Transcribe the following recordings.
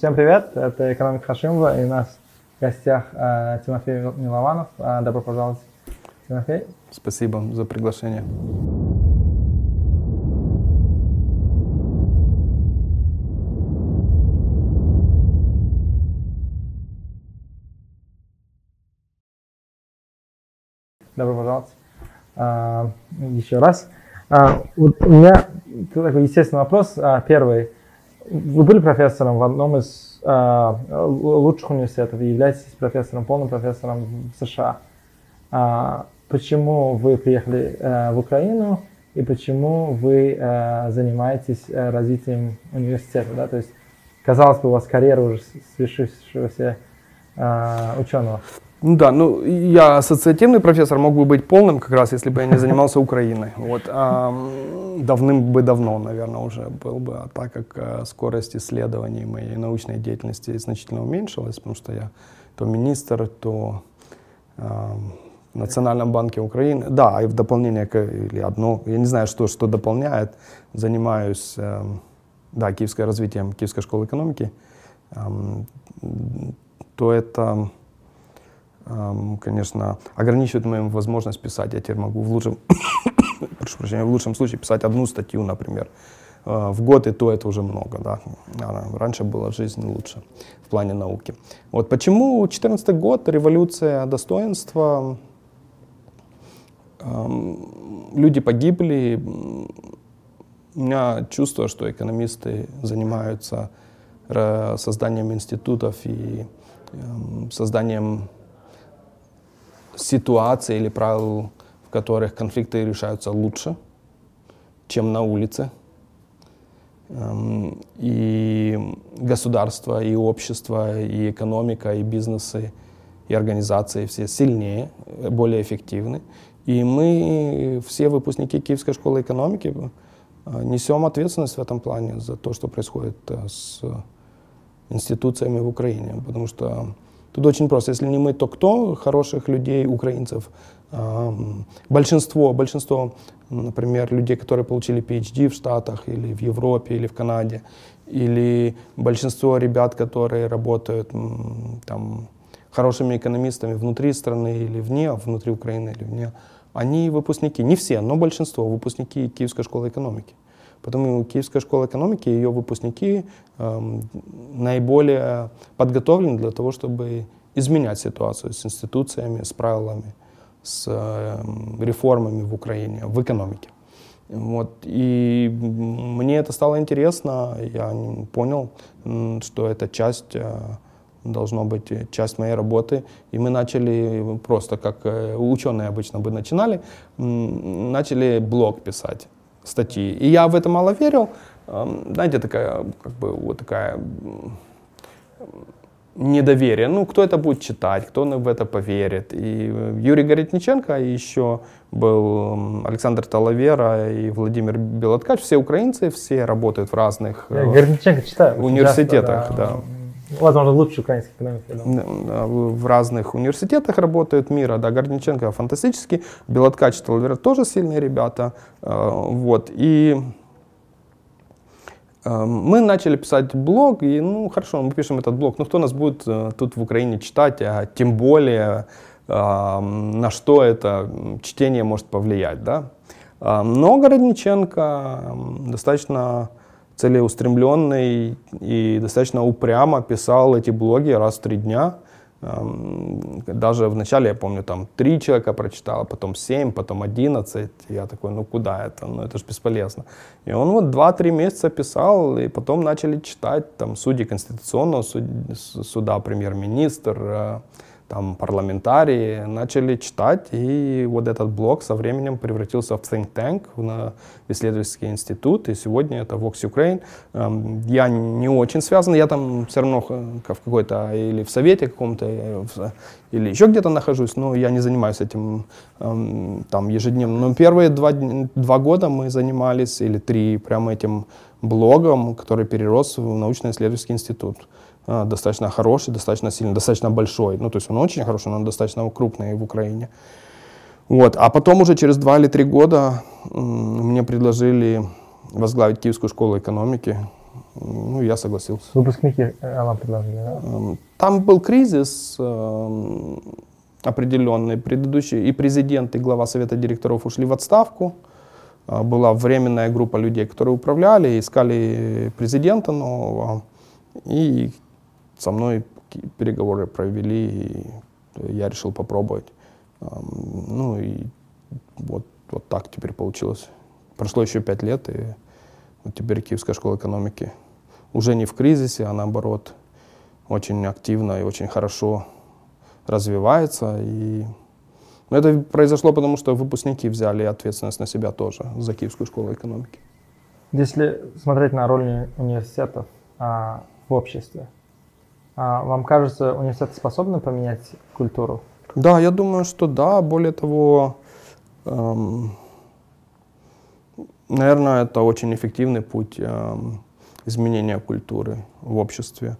Всем привет, это «Экономик Хашимова» и у нас в гостях э, Тимофей Милованов. Э, добро пожаловать, Тимофей. Спасибо за приглашение. Добро пожаловать. А, еще раз. А, вот у меня такой естественный вопрос. А, первый. Вы были профессором в одном из а, лучших университетов и являетесь профессором, полным профессором в США. А, почему вы приехали а, в Украину и почему вы а, занимаетесь а, развитием университета? Да? То есть, казалось бы, у вас карьера уже свершившегося а, ученого. Ну да, ну я ассоциативный профессор, мог бы быть полным как раз, если бы я не занимался Украиной. Вот, а, давным бы давно, наверное, уже был бы. А так как а, скорость исследований моей научной деятельности значительно уменьшилась, потому что я то министр, то а, в Национальном банке Украины. Да, и в дополнение, к, или одно, я не знаю, что, что дополняет, занимаюсь, э, да, киевское развитием Киевской школы экономики, э, то это конечно, ограничивает мою возможность писать. Я теперь могу в лучшем, прошу прощения, в лучшем случае писать одну статью, например, э, в год, и то это уже много. Да. Раньше была жизнь лучше в плане науки. Вот почему 14 год, революция достоинства, люди погибли, у меня чувство, что экономисты занимаются созданием институтов и созданием ситуаций или правил, в которых конфликты решаются лучше, чем на улице. Эм, и государство, и общество, и экономика, и бизнесы, и организации все сильнее, более эффективны. И мы, все выпускники Киевской школы экономики, э, несем ответственность в этом плане за то, что происходит э, с институциями в Украине. Потому что Тут очень просто. Если не мы, то кто? Хороших людей, украинцев. Большинство, большинство, например, людей, которые получили PhD в Штатах или в Европе или в Канаде, или большинство ребят, которые работают там, хорошими экономистами внутри страны или вне, внутри Украины или вне, они выпускники, не все, но большинство выпускники Киевской школы экономики. Поэтому Киевская школа экономики, ее выпускники э, наиболее подготовлены для того, чтобы изменять ситуацию с институциями, с правилами, с э, реформами в Украине, в экономике. Вот. И мне это стало интересно, я понял, что это часть, э, должно быть часть моей работы. И мы начали просто, как э, ученые обычно бы начинали, начали блог писать статьи. И я в это мало верил. Знаете, такая, как бы, вот такая недоверие. Ну, кто это будет читать, кто в это поверит. И Юрий Горятниченко, и еще был Александр Талавера и Владимир Белоткач. Все украинцы, все работают в разных Я Горятниченко читаю, университетах. Часто, да. да. Возможно, лучший украинский экономист. В разных университетах работают мира. Да, Гордниченко фантастический. Белоткач, Талвер тоже сильные ребята. Э, вот. И э, мы начали писать блог, и ну хорошо, мы пишем этот блог, но кто нас будет э, тут в Украине читать, а тем более на что это чтение может повлиять, да? Но Городниченко достаточно целеустремленный и достаточно упрямо писал эти блоги раз в три дня. Эм, даже вначале, я помню, там три человека прочитал, потом семь, потом одиннадцать. Я такой, ну куда это? Ну это же бесполезно. И он вот два-три месяца писал, и потом начали читать там судьи Конституционного суда, премьер-министр, э, там парламентарии начали читать, и вот этот блог со временем превратился в think tank, в исследовательский институт, и сегодня это Vox Ukraine. Эм, я не очень связан, я там все равно в какой-то, или в совете каком-то, или еще где-то нахожусь, но я не занимаюсь этим эм, там ежедневно. Но первые два, два года мы занимались, или три, прямо этим блогом, который перерос в научно-исследовательский институт. А, достаточно хороший, достаточно сильный, достаточно большой. Ну, то есть он очень хороший, но он достаточно крупный в Украине. Вот. А потом уже через два или три года мне предложили возглавить Киевскую школу экономики. Ну, я согласился. Выпускники э, вам предложили, да? Там был кризис эм, определенный. Предыдущий и президент, и глава совета директоров ушли в отставку. А, Была временная группа людей, которые управляли, искали президента нового. И со мной переговоры провели, и я решил попробовать. Ну и вот, вот так теперь получилось. Прошло еще пять лет, и вот теперь Киевская школа экономики уже не в кризисе, а наоборот очень активно и очень хорошо развивается. И но это произошло потому, что выпускники взяли ответственность на себя тоже за Киевскую школу экономики. Если смотреть на роль уни- университетов а, в обществе, вам кажется, университеты способны поменять культуру? Да, я думаю, что да. Более того, эм, наверное, это очень эффективный путь эм, изменения культуры в обществе.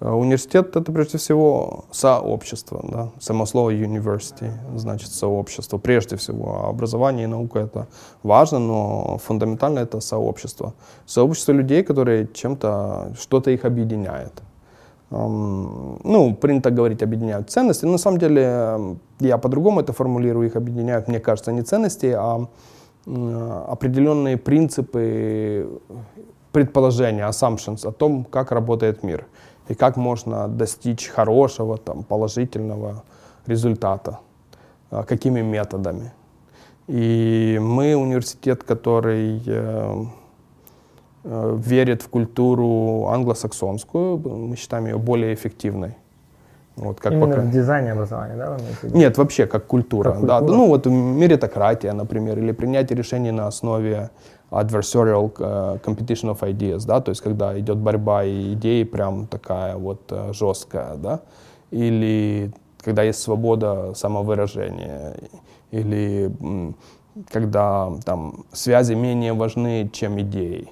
Э, Университет это прежде всего сообщество, да? само слово university значит сообщество. Прежде всего, А образование и наука это важно, но фундаментально это сообщество. Сообщество людей, которые чем-то, что-то их объединяет. Ну, принято говорить, объединяют ценности. Но на самом деле я по-другому это формулирую. Их объединяют, мне кажется, не ценности, а определенные принципы, предположения, assumptions о том, как работает мир и как можно достичь хорошего, там, положительного результата, а, какими методами. И мы университет, который верит в культуру англосаксонскую, мы считаем ее более эффективной. Вот как Именно пока- в дизайне образования, да? Нет, вообще как культура. Как Да, культура. ну вот меритократия, например, или принятие решений на основе adversarial э, competition of ideas, да, то есть когда идет борьба и идеи прям такая вот э, жесткая, да, или когда есть свобода самовыражения, или когда там связи менее важны, чем идеи.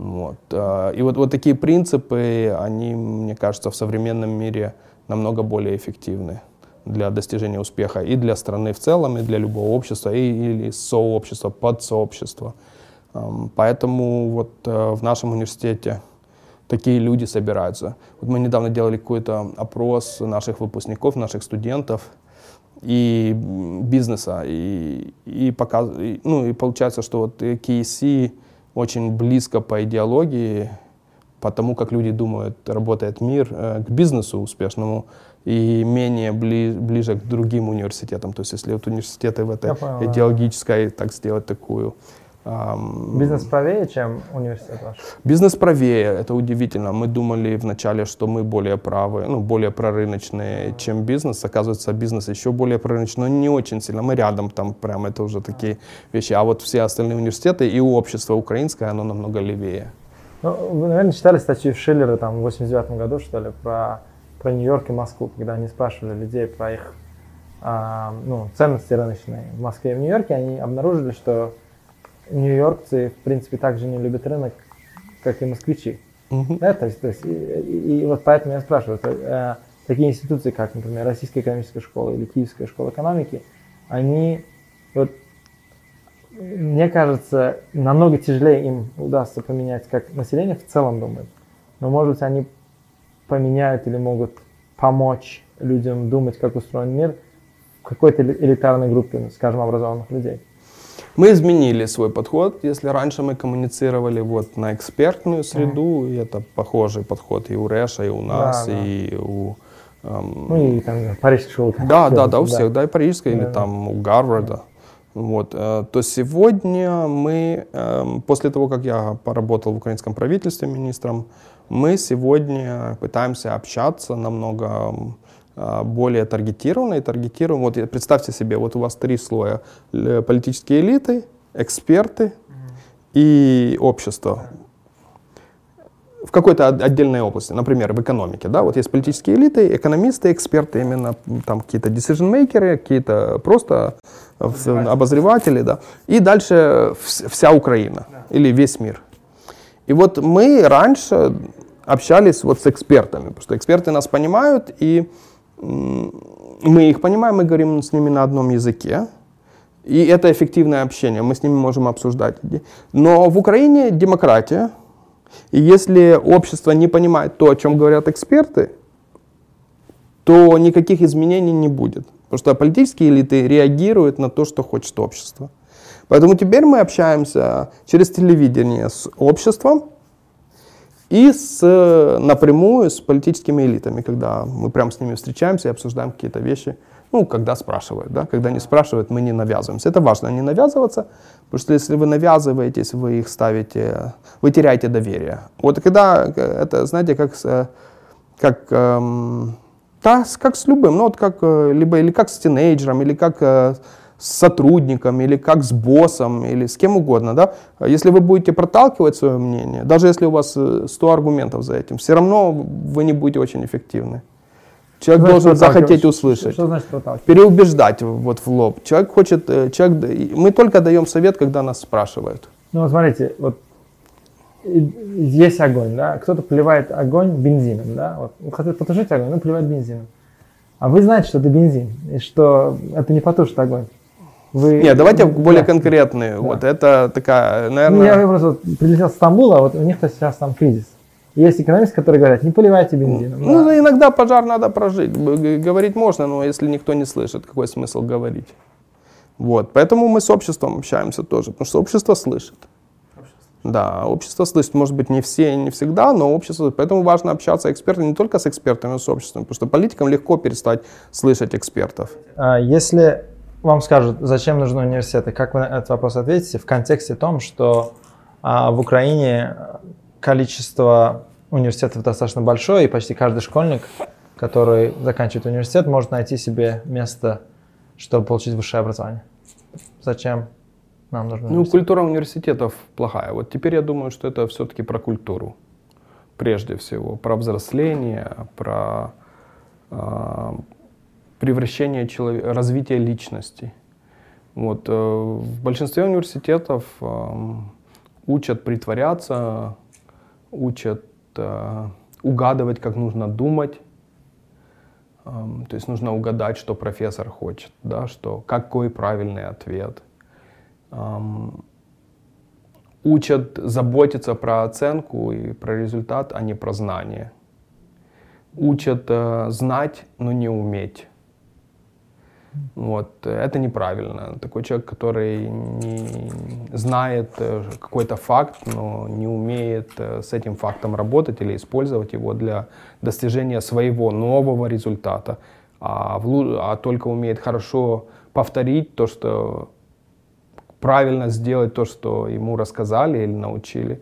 Вот. э, И вот, вот такие принципы, они, мне кажется, в современном мире намного более эффективны для достижения успеха и для страны в целом, и для любого общества, и, или сообщества, подсообщества. Поэтому вот э, в нашем университете такие люди собираются. Вот мы недавно делали какой-то опрос наших выпускников, наших студентов и бизнеса. И, и, показ- и, ну, и получается, что вот KC очень близко по идеологии, по тому, как люди думают, работает мир, э, к бизнесу успешному и менее бли- ближе к другим университетам. То есть если вот университеты в этой идеологической, так сделать такую... Бизнес правее, чем университет ваш? Бизнес правее, это удивительно. Мы думали вначале, что мы более правы, ну, более прорыночные, чем бизнес. Оказывается, бизнес еще более прорыночный, но не очень сильно. Мы рядом там прям, это уже такие вещи. А вот все остальные университеты и общество украинское, оно намного левее. Ну, вы, наверное, читали статью Шиллера там в 89 году, что ли, про, про Нью-Йорк и Москву, когда они спрашивали людей про их а, ну, ценности рыночные в Москве и в Нью-Йорке, они обнаружили, что нью-йоркцы, в принципе, так же не любят рынок, как и москвичи. Мгм. Да, то есть, то есть, и, и- и вот поэтому я спрашиваю, то, э, такие институции, как, например, Российская экономическая школа или Киевская школа экономики, они, вот, мне кажется, намного тяжелее им удастся поменять, как население в целом думает. Но, может быть, они поменяют или могут помочь людям думать, как устроен мир в какой-то эли- элитарной группе, скажем, образованных людей. Мы изменили свой подход. Если раньше мы коммуницировали вот на экспертную среду, и это похожий подход и у Реша, и у нас, да. и у... эм, Ну и там Парижская школа. Да, да, да, у всех, да, и парижская, или Да. там у Гарварда. Вот, э, то сегодня мы, эм, после того, как я поработал в украинском правительстве министром, мы сегодня пытаемся общаться намного м, э, более таргетированно и таргетируем. Вот представьте себе, вот у вас три слоя. Политические элиты, эксперты и общество в какой-то от- отдельной области, например, в экономике, да, вот есть политические элиты, экономисты, эксперты, именно там какие-то decision-makers, какие-то просто в- обозреватели, да, и дальше вс- вся Украина или весь мир. И вот мы раньше общались вот с экспертами, потому что эксперты нас понимают, и мы их понимаем, мы говорим с ними на одном языке, и это эффективное общение, мы с ними можем обсуждать. Но в Украине демократия, И если общество не понимает то, о чем говорят эксперты, то никаких изменений не будет. Потому что политические элиты реагируют на то, что хочет общество. Поэтому теперь мы общаемся через телевидение с обществом и с, напрямую с политическими элитами, когда мы прямо с ними встречаемся и обсуждаем какие-то вещи. Ну, когда спрашивают, да, когда не спрашивают, мы не навязываемся. Это важно, не навязываться, потому что если вы навязываетесь, вы их ставите, вы теряете доверие. Вот когда это, знаете, как, как эм, да, как с любым, ну вот как, э, либо или как с тинейджером, или как э, с сотрудником, или как с боссом, или с кем угодно, да. Если вы будете проталкивать свое мнение, даже если у вас 100 э, аргументов за этим, все равно вы не будете очень эффективны. Человек значит, должен захотеть услышать. Что значит проталкивать? Переубеждать вот в лоб. Человек хочет, человек, мы только даем совет, когда нас спрашивают. Ну, вот смотрите, вот есть огонь, да, кто-то поливает огонь бензином, да, вот, он хотят потушить огонь, он поливает бензином. А вы знаете, что это бензин, и что это не потушит огонь. Вы... Нет, давайте более да. конкретные. Да. Вот это такая, наверное... Ну, я просто прилетел с Стамбула, вот у них -то сейчас там кризис. Есть экономисты, которые говорят, не поливайте бензином. Ну, да. иногда пожар надо прожить. Говорить можно, но если никто не слышит, какой смысл говорить? Вот. Поэтому мы с обществом общаемся тоже, потому что общество слышит. Да, общество слышит, может быть, не все, не всегда, но общество, поэтому важно общаться экспертами не только с экспертами, но и с обществом, потому что политикам легко перестать слышать экспертов. А если вам скажут, зачем нужны университеты, как вы на этот вопрос ответите в контексте том, что а, в Украине количество университетов достаточно большое, и почти каждый школьник, который заканчивает университет, может найти себе место, чтобы получить высшее образование. Зачем нам нужно? Ну, культура университетов плохая. Вот теперь я думаю, что это все-таки про культуру. Прежде всего, про взросление, про э, превращение человека, развитие личности. Вот, э, в большинстве университетов э, учат притворяться, учат э, угадывать, как нужно думать. Э, то есть нужно угадать, что профессор хочет, да, что, какой правильный ответ – учат заботиться про оценку и про результат, а не про знание. Учат э, знать, но не уметь. Вот. Это неправильно. Такой человек, который не знает э, какой-то факт, но не умеет э, с этим фактом работать или использовать его для достижения своего нового результата, а, в, а только умеет хорошо повторить то, что правильно сделать то, что ему рассказали или научили,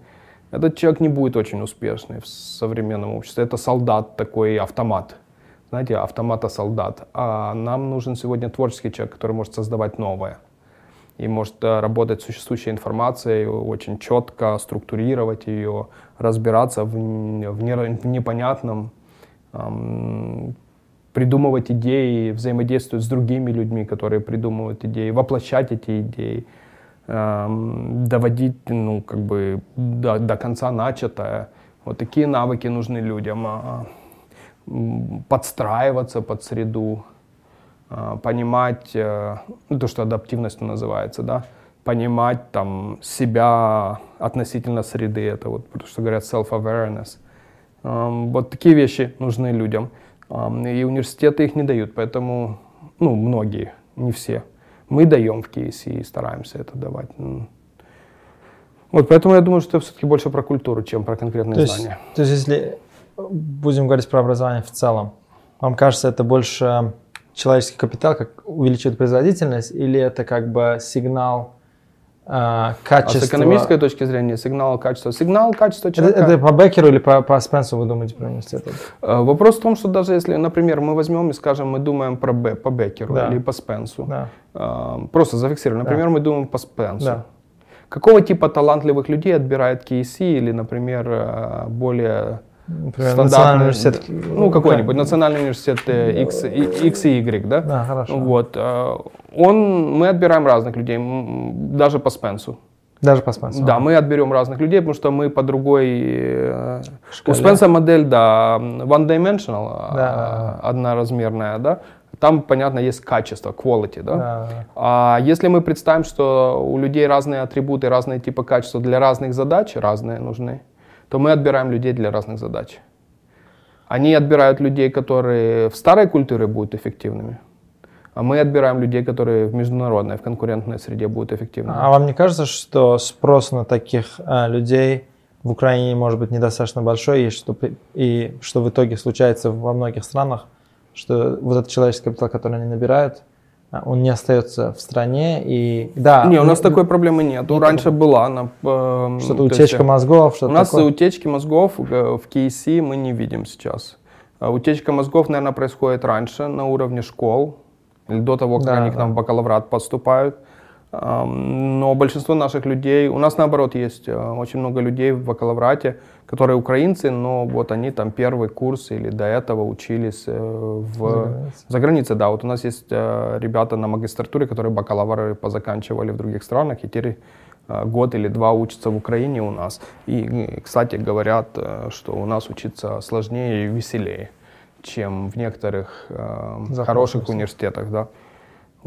этот человек не будет очень успешный в современном обществе. Это солдат такой, автомат. Знаете, автомата-солдат. А нам нужен сегодня творческий человек, который может создавать новое. И может э, работать с существующей информацией, очень четко структурировать ее, разбираться в, в, не, в непонятном, эм, придумывать идеи, взаимодействовать с другими людьми, которые придумывают идеи, воплощать эти идеи доводить ну, как бы до, до конца начатое. Вот такие навыки нужны людям. Подстраиваться под среду, а, понимать, э, ну, то, что адаптивностью называется, да, понимать там себя относительно среды, это вот, потому что говорят self-awareness. Вот такие вещи нужны людям. И университеты их не дают, поэтому, ну, многие, не все мы даем в кейсе и стараемся это давать. Вот поэтому я думаю, что это все-таки больше про культуру, чем про конкретные то знания. то есть, если будем говорить про образование в целом, вам кажется, это больше человеческий капитал, как увеличивает производительность, или это как бы сигнал а, качества. А с экономической точки зрения сигнал качества. Сигнал качества человека. Это, это по Беккеру или по, по Спенсу вы думаете про университет? Э, вопрос в том, что даже если, например, мы возьмем и скажем, мы думаем про Б, по Беккеру да. или по Спенсу. Да. Э, просто зафиксируем. Например, да. мы думаем по Спенсу. Да. Какого типа талантливых людей отбирает KC или, например, э, более Например, национальный университет. Ну, какой-нибудь национальный университет X, X и Y, да? Да, хорошо. Вот. Он, мы отбираем разных людей, даже по Спенсу. Даже по Спенсу? Да, мы отберем разных людей, потому что мы по другой... Э, Шкале. У Спенса модель, да, one-dimensional, а, да. одноразмерная, да. Там, понятно, есть качество, quality, да? да. А если мы представим, что у людей разные атрибуты, разные типы качества для разных задач, разные нужны, то мы отбираем людей для разных задач. Они отбирают людей, которые в старой культуре будут эффективными, а мы отбираем людей, которые в международной, в конкурентной среде будут эффективными. А вам не кажется, что спрос на таких а, людей в Украине может быть недостаточно большой, и что, и что в итоге случается во многих странах, что вот этот человеческий капитал, который они набирают, он не остается в стране и да. Не, у нас такой проблемы нет. Нет Раньше была она. Э, что-то утечка есть, мозгов, что-то. У нас такое? утечки мозгов в KC мы не видим сейчас. А утечка мозгов, наверное, происходит раньше на уровне школ или до того, как да, они да. к нам в бакалаврат поступают. Но большинство наших людей, у нас наоборот есть э, очень много людей в бакалаврате, которые украинцы, но вот они там первый курс или до этого учились э, в, за границей. Да, вот у нас есть э, ребята на магистратуре, которые бакалавры позаканчивали в других странах, и теперь год или два учатся в Украине у нас. И, кстати, говорят, что у нас учиться сложнее и веселее, чем в некоторых э, хороших университетах. Да.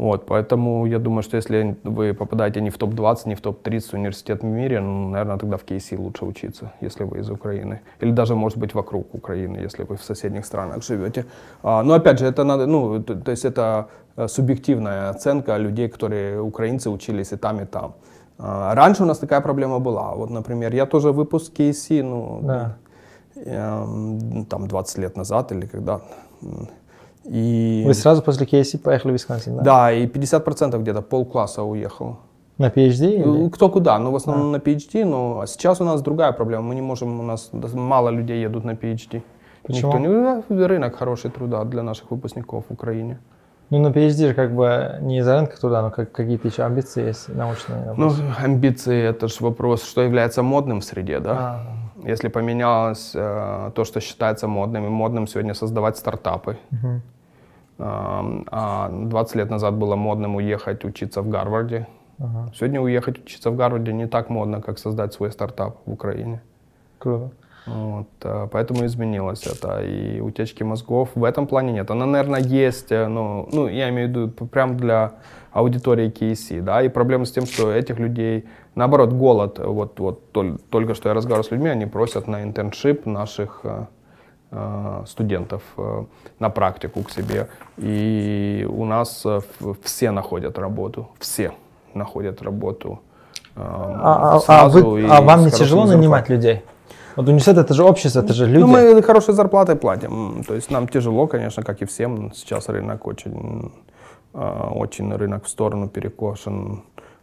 Вот, поэтому я думаю, что если вы попадаете не в топ-20, не в топ-30 университет в мире, ну, наверное, тогда в KC лучше учиться, если вы из Украины. Или даже, может быть, вокруг Украины, если вы в соседних странах живете. А, но, опять же, это надо, ну, то, то есть это э, субъективная оценка людей, которые украинцы учились и там, и там. А, раньше у нас такая проблема была. Вот, например, я тоже выпуск KC, ну, да. э, там 20 лет назад или когда и... Вы сразу после Кейси поехали в Висконсин, да? Да, и 50% где-то, полкласса уехал. На PhD? Или? Ну, кто куда, ну в основном а. на PhD, но а сейчас у нас другая проблема, мы не можем, у нас мало людей едут на PhD. Почему? Никто не, рынок хороший труда для наших выпускников в Украине. Ну, на PhD же как бы не из-за рынка труда, но как, какие-то еще амбиции есть научные. Ну, амбиции – это же вопрос, что является модным в среде, да? А. Если поменялось э, то, что считается модным, и модным сегодня создавать стартапы, угу. А 20 лет назад было модным уехать учиться в Гарварде. Ага. Сегодня уехать учиться в Гарварде не так модно, как создать свой стартап в Украине. Круто. Вот, а, поэтому изменилось это. И утечки мозгов в этом плане нет. Она, наверное, есть, э, ну, ну я имею в виду прям для аудитории KC, да, и проблема с тем, что этих людей, наоборот, голод, вот, вот только что я разговаривал с людьми, они просят на интерншип наших э, Э, студентов э, на практику к себе. И у нас э, все находят работу, все находят работу. А, а, а, вы, а вам не тяжело нанимать людей? Вот университет это же общество, это же люди. Ну, мы хорошие зарплаты платим. То есть нам тяжело, конечно, как и всем. Сейчас рынок очень, очень рынок в сторону перекошен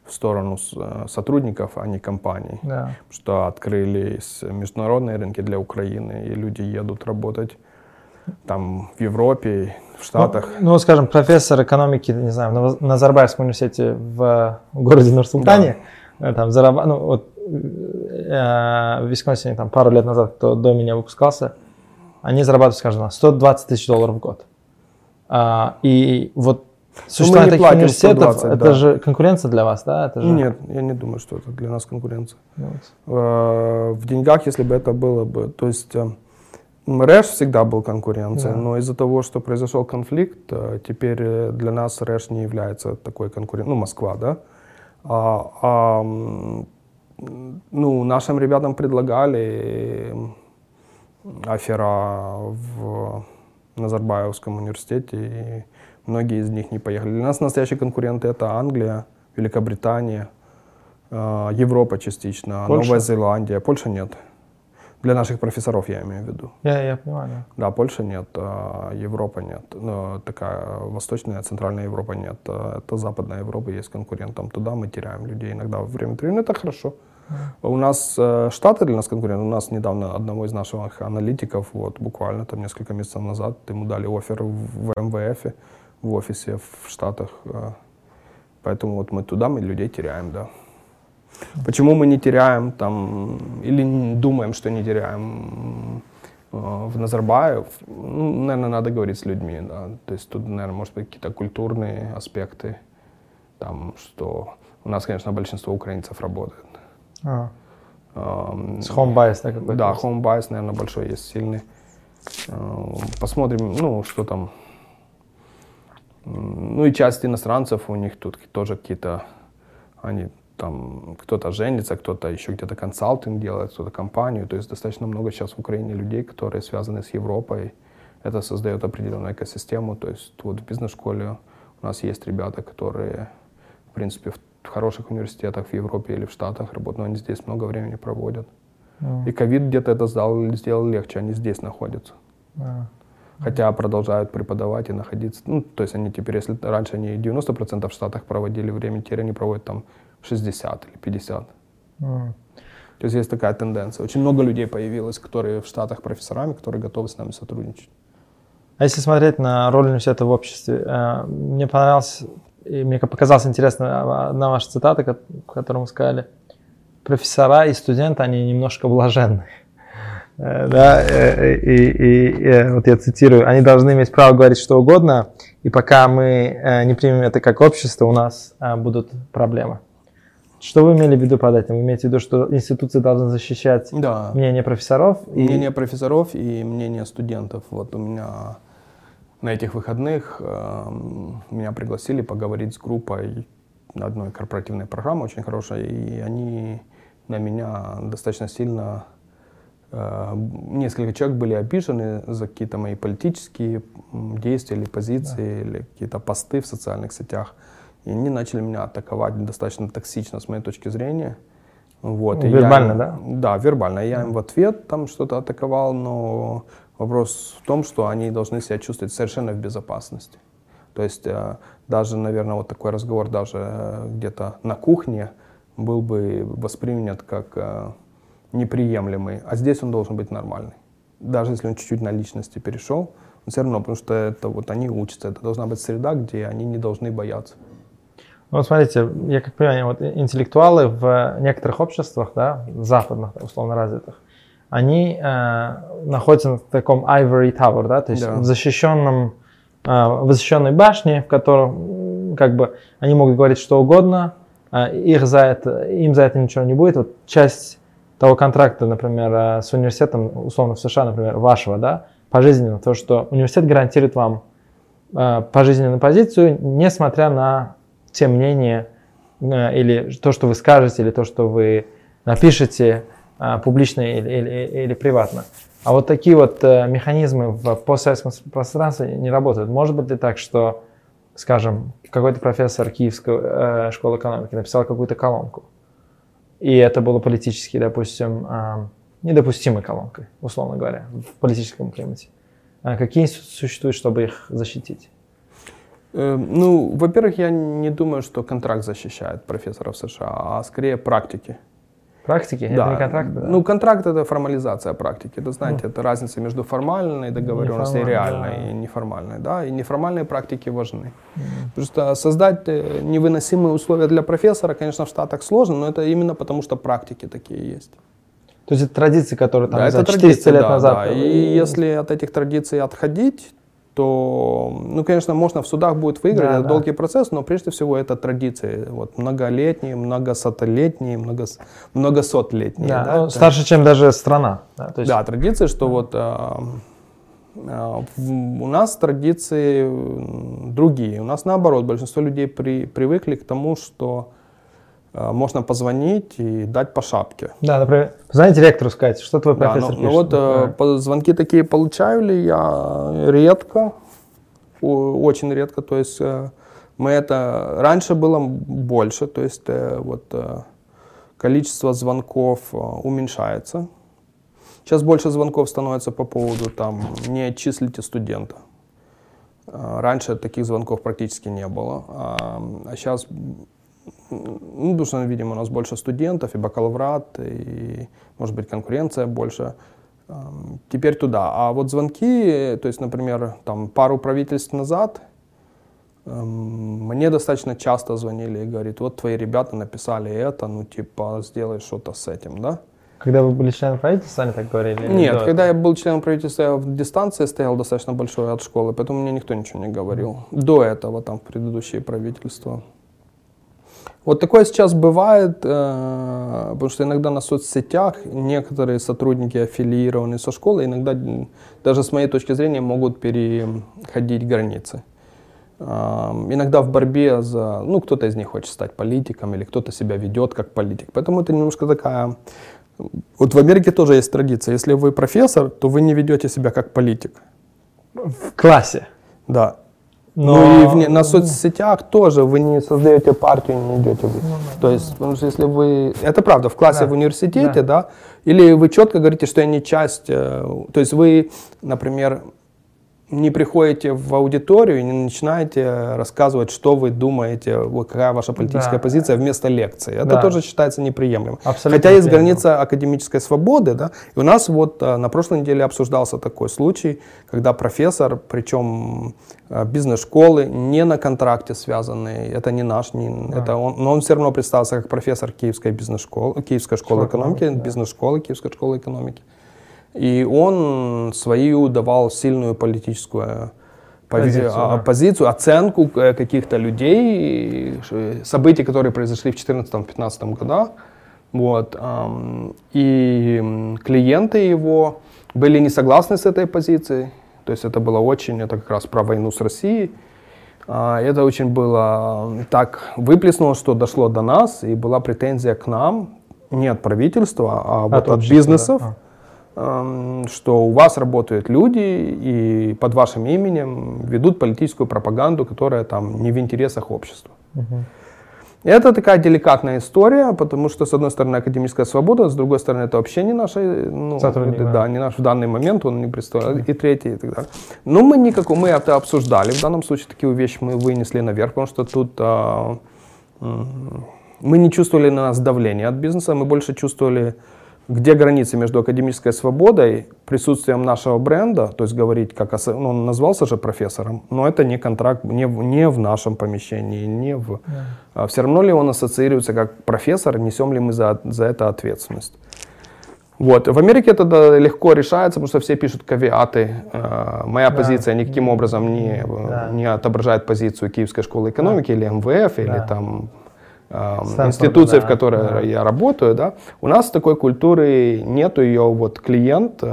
в сторону э, сотрудников, а не компаний. Да. Что открылись международные рынки для Украины, и люди едут работать там в Европе, в Штатах. Ну, ну скажем, профессор экономики, не знаю, на Назарбаевском университете в городе Нур-Султане, да. Э, там зарабатывает, ну, вот э, в Висконсине там пару лет назад, кто до меня выпускался, они зарабатывают, скажем, 120 тысяч долларов в год. А, и вот Существование таких университетов, 120, это да. же конкуренция для вас, да? Это же... Нет, я не думаю, что это для нас конкуренция. Вот. Э, в деньгах, если бы это было бы, то есть э, РЭШ всегда был конкуренцией, да. но из-за того, что произошел конфликт, э, теперь для нас РЭШ не является такой конкуренцией, ну, Москва, да? А, а, ну, нашим ребятам предлагали афера в Назарбаевском университете, и Многие из них не поехали. Для нас настоящие конкуренты это Англия, Великобритания, э, Европа частично, Польша? Новая Зеландия. Польша нет. Для наших профессоров я имею в виду. Я, я понимаю. Да, да Польша нет, а Европа нет. Но такая восточная, центральная Европа нет. А это западная Европа есть конкурент. Там туда мы теряем людей иногда время от времени. Это хорошо. У нас э, Штаты для нас конкурент. У нас недавно одного из наших аналитиков, вот буквально там несколько месяцев назад, ему дали офер в МВФ в офисе в Штатах. А, поэтому вот мы туда, мы людей теряем, да. Почему мы не теряем там, или не думаем, что не теряем а, в Назарбаев? Ну, наверное, надо говорить с людьми, да. То есть тут, наверное, может быть какие-то культурные аспекты, там, что у нас, конечно, большинство украинцев работает. А. Um, с home bias, да, какой-то? Да, home bias, наверное, большой есть, сильный. Посмотрим, ну, что там ну и часть иностранцев у них тут тоже какие-то, они там кто-то женится, кто-то еще где-то консалтинг делает, кто-то компанию. То есть достаточно много сейчас в Украине людей, которые связаны с Европой. Это создает определенную экосистему. То есть вот в бизнес-школе у нас есть ребята, которые, в принципе, в хороших университетах в Европе или в Штатах работают, но они здесь много времени проводят. Mm. И ковид где-то это сделал, сделал легче, они здесь находятся. Mm. Хотя продолжают преподавать и находиться. Ну, то есть они теперь, если раньше они 90% в Штатах проводили время, теперь они проводят там 60 или 50. Mm. То есть есть такая тенденция. Очень много людей появилось, которые в Штатах профессорами, которые готовы с нами сотрудничать. А если смотреть на роль университета в обществе, э, мне понравилось, и мне показалась интересна одна ваша цитата, которую вы сказали. Профессора и студенты, они немножко блаженны. Э, да, э, и, и, и вот я цитирую, они должны иметь право говорить что угодно, и пока мы не примем это как общество, у нас будут проблемы. Что вы имели в виду под этим? Вы имеете в виду, что институции должны защищать да. мнение профессоров? И... Мнение профессоров и мнение студентов. Вот у меня на этих выходных э, меня пригласили поговорить с группой одной корпоративной программы очень хорошей, и они на меня достаточно сильно э, несколько человек были обижены за какие-то мои политические действия или позиции, да. или какие-то посты в социальных сетях. И они начали меня атаковать достаточно токсично с моей точки зрения. Вот, вербально, я, да? Да, вербально. Я им в ответ там что-то атаковал, но вопрос в том, что они должны себя чувствовать совершенно в безопасности. То есть э, даже, наверное, вот такой разговор даже э, где-то на кухне был бы воспринят как э, неприемлемый, а здесь он должен быть нормальный. Даже если он чуть-чуть на личности перешел, он все равно, потому что это вот они учатся, это должна быть среда, где они не должны бояться. Ну, вот смотрите, я как понимаю, вот интеллектуалы в некоторых обществах, да, западных, условно развитых, они э, находятся в таком ivory tower, да, то есть да. в защищенном, э, в защищенной башне, в котором как бы они могут говорить что угодно, э, их за это, им за это ничего не будет. Вот часть того контракта, например, э, с университетом, условно в США, например, вашего, да, пожизненно, то, что университет гарантирует вам э, пожизненную позицию, несмотря на те мнения э, или то, что вы скажете, или то, что вы напишете публично или, или, или приватно. А вот такие вот механизмы в постсоветском пространстве не работают. Может быть ли так, что, скажем, какой-то профессор Киевской школы экономики написал какую-то колонку, и это было политически, допустим, недопустимой колонкой, условно говоря, в политическом климате. А какие существуют, чтобы их защитить? Эм, ну, во-первых, я не думаю, что контракт защищает профессоров США, а скорее практики. Практики? Да. Это не контракт? Да? Ну, контракт это формализация практики. Это, знаете, mm. это разница между формальной договоренностью и реальной, да. и неформальной. Да? И неформальные практики важны. Mm. Потому что создать э, невыносимые условия для профессора, конечно, в Штатах сложно, но это именно потому, что практики такие есть. То есть это традиции, которые там да, это 400 традиции, лет да, назад. Да. И если от этих традиций отходить, то, ну, конечно, можно в судах будет выиграть, да, это да. долгий процесс, но прежде всего это традиции, вот, многолетние, многосотолетние, многос, многосотлетние. Да, да, ну, старше, чем даже страна. Да, то есть... да традиции, что да. вот а, а, у нас традиции другие. У нас наоборот, большинство людей при, привыкли к тому, что можно позвонить и дать по шапке. Да, например, позвоните ректору сказать, что твой профессор да, ну, ну вот да. звонки такие получаю ли я редко, очень редко, то есть э, мы это, раньше было больше, то есть э, вот э, количество звонков уменьшается. Сейчас больше звонков становится по поводу там не отчислите студента. Раньше таких звонков практически не было, а сейчас ну, потому что, видимо, у нас больше студентов и бакалаврат, и, может быть, конкуренция больше. Теперь туда. А вот звонки, то есть, например, там пару правительств назад, мне достаточно часто звонили и говорят, вот твои ребята написали это, ну типа сделай что-то с этим, да? Когда вы были членом правительства, они так говорили? Нет, когда я был членом правительства, я в дистанции стоял достаточно большой от школы, поэтому мне никто ничего не говорил. До этого, там, в предыдущие правительства. Вот такое сейчас бывает, э, потому что иногда на соцсетях некоторые сотрудники аффилированы со школы, иногда даже с моей точки зрения могут переходить границы. иногда в борьбе за, ну, кто-то из них хочет стать политиком или кто-то себя ведет как политик. Поэтому это немножко такая... Вот в Америке тоже есть традиция. Если вы профессор, то вы не ведете себя как политик. В классе? Да. Но... Ну и вне, на соцсетях тоже вы не создаете партию, не идете вы. Ну, да, То есть, потому что если вы... Это правда, в классе да. в университете, да. да, или вы четко говорите, что я не часть... Э, то есть вы, например, не приходите в аудиторию и не начинаете рассказывать, что вы думаете, какая ваша политическая да. позиция вместо лекции. Это да. тоже считается неприемлемым. Абсолютно Хотя есть граница академической свободы, да, и у нас вот э, на прошлой неделе обсуждался такой случай, когда профессор, причем э, бизнес-школы, не на контракте связанный, это не наш, не, да. это он, но он все равно представился как профессор Киевской бизнес-школы, Киевской школы экономики, да. бизнес-школы, Киевской школы экономики. И он свою давал сильную политическую позицию, а, да. позицию оценку э, каких-то людей, событий, которые произошли в 2014-2015 годах. Вот. И клиенты его были не согласны с этой позицией. То есть это было очень, это как раз про войну с Россией. А, это очень было так выплеснуло, что дошло до нас, и была претензия к нам, не от правительства, а от, от, от бизнесов. Да? Что у вас работают люди и под вашим именем ведут политическую пропаганду, которая там не в интересах общества. Угу. Это такая деликатная история, потому что, с одной стороны, академическая свобода, с другой стороны, это вообще не наш, ну, да, да, не наш в данный момент, он не представляет, и третий, и так далее. Но мы никакого, мы это обсуждали, в данном случае такие вещи мы вынесли наверх, потому что тут а, мы не чувствовали на нас давления от бизнеса, мы больше чувствовали где границы между академической свободой, присутствием нашего бренда, то есть говорить, как ну, он назвался же профессором, но это не контракт, не, в, не в нашем помещении, не в... Yeah. А все равно ли он ассоциируется как профессор, несем ли мы за, за это ответственность? Вот. В Америке это легко решается, потому что все пишут кавиаты. Э, моя да. позиция никаким образом не, да. не отображает позицию Киевской школы экономики да. или МВФ, да. или там Станфорд, институции, да, в которой да. я работаю, да, у нас такой культуры нету, ее вот клиент,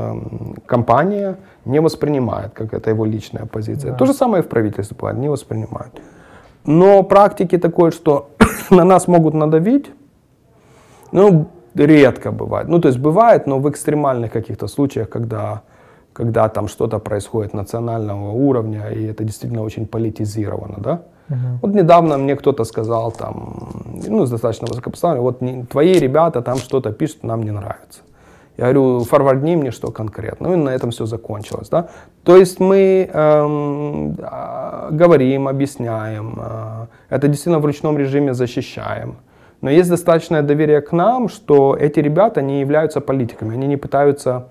компания не воспринимает, как это его личная позиция. Да. То же самое и в правительстве бывает, не воспринимают. Но практики такой, что на нас могут надавить, ну, редко бывает. Ну, то есть бывает, но в экстремальных каких-то случаях, когда, когда там что-то происходит национального уровня, и это действительно очень политизировано, да. Угу. Вот недавно мне кто-то сказал там, ну, достаточно высокопоставленный, вот не, твои ребята там что-то пишут, нам не нравится. Я говорю, форвардни мне что конкретно. Ну и на этом все закончилось. Да? То есть мы эм, а, говорим, объясняем, э, это действительно в ручном режиме защищаем. Но есть достаточное доверие к нам, что эти ребята не являются политиками, они не пытаются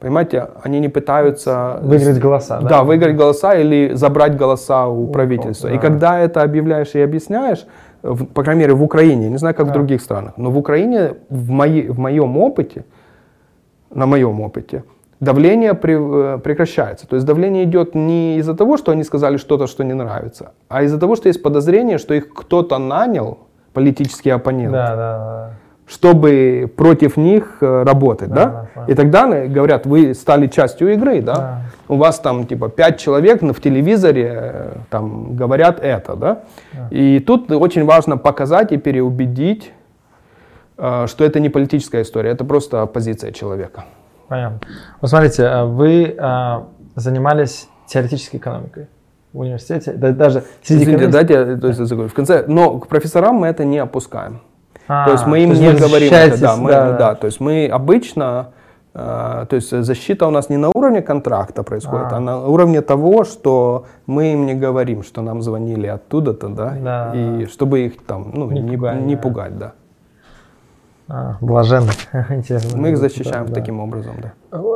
Понимаете, они не пытаются... Выиграть голоса, да? Да, выиграть голоса или забрать голоса у правительства. Да. И когда это объявляешь и объясняешь, в, по крайней мере в Украине, не знаю, как да. в других странах, но в Украине, в, мои, в моем опыте, на моем опыте, давление при, э, прекращается. То есть давление идет не из-за того, что они сказали что-то, что не нравится, а из-за того, что есть подозрение, что их кто-то нанял, политический оппонент. Да, да, да чтобы против них э, работать, да? да? да и тогда говорят, вы стали частью игры, да? да? У вас там типа пять человек в телевизоре э, там говорят это, да? да? И тут очень важно показать и переубедить, э, что это не политическая история, это просто позиция человека. Понятно. Вот смотрите, вы занимались теоретической экономикой в университете, даже среди Извините, дайте, то есть, в конце, но к профессорам мы это не опускаем. А, то есть мы им не говорим это, да, мы, да, да. то есть мы обычно, э, то есть защита у нас не на уровне контракта происходит, а, а на уровне того, что мы им не говорим, что нам звонили оттуда-то, да, да, и чтобы их там, ну, не, не, пугать, не пугать, да. А, блаженно. Интересно. Мы их защищаем да, таким да. образом, да.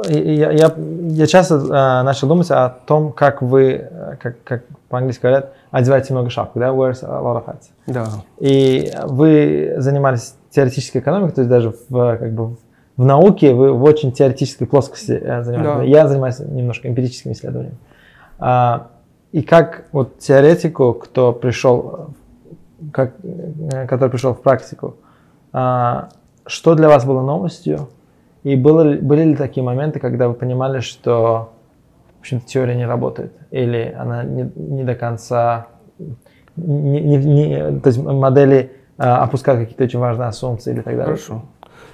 Я, я, я часто э, начал думать о том, как вы, как, как по-английски говорят, одеваете много шапок, да, wears a lot of hats. Да. И вы занимались теоретической экономикой, то есть даже в, как бы, в науке вы в очень теоретической плоскости э, занимаетесь. Да. Я занимаюсь немножко эмпирическим исследованием. А, и как вот теоретику, кто пришел, как, который пришел в практику, а, что для вас было новостью? И было, были ли такие моменты, когда вы понимали, что в общем теория не работает, или она не, не до конца, не, не, не, то есть модели а, опускают какие-то очень важные ассумпции или так далее. Хорошо.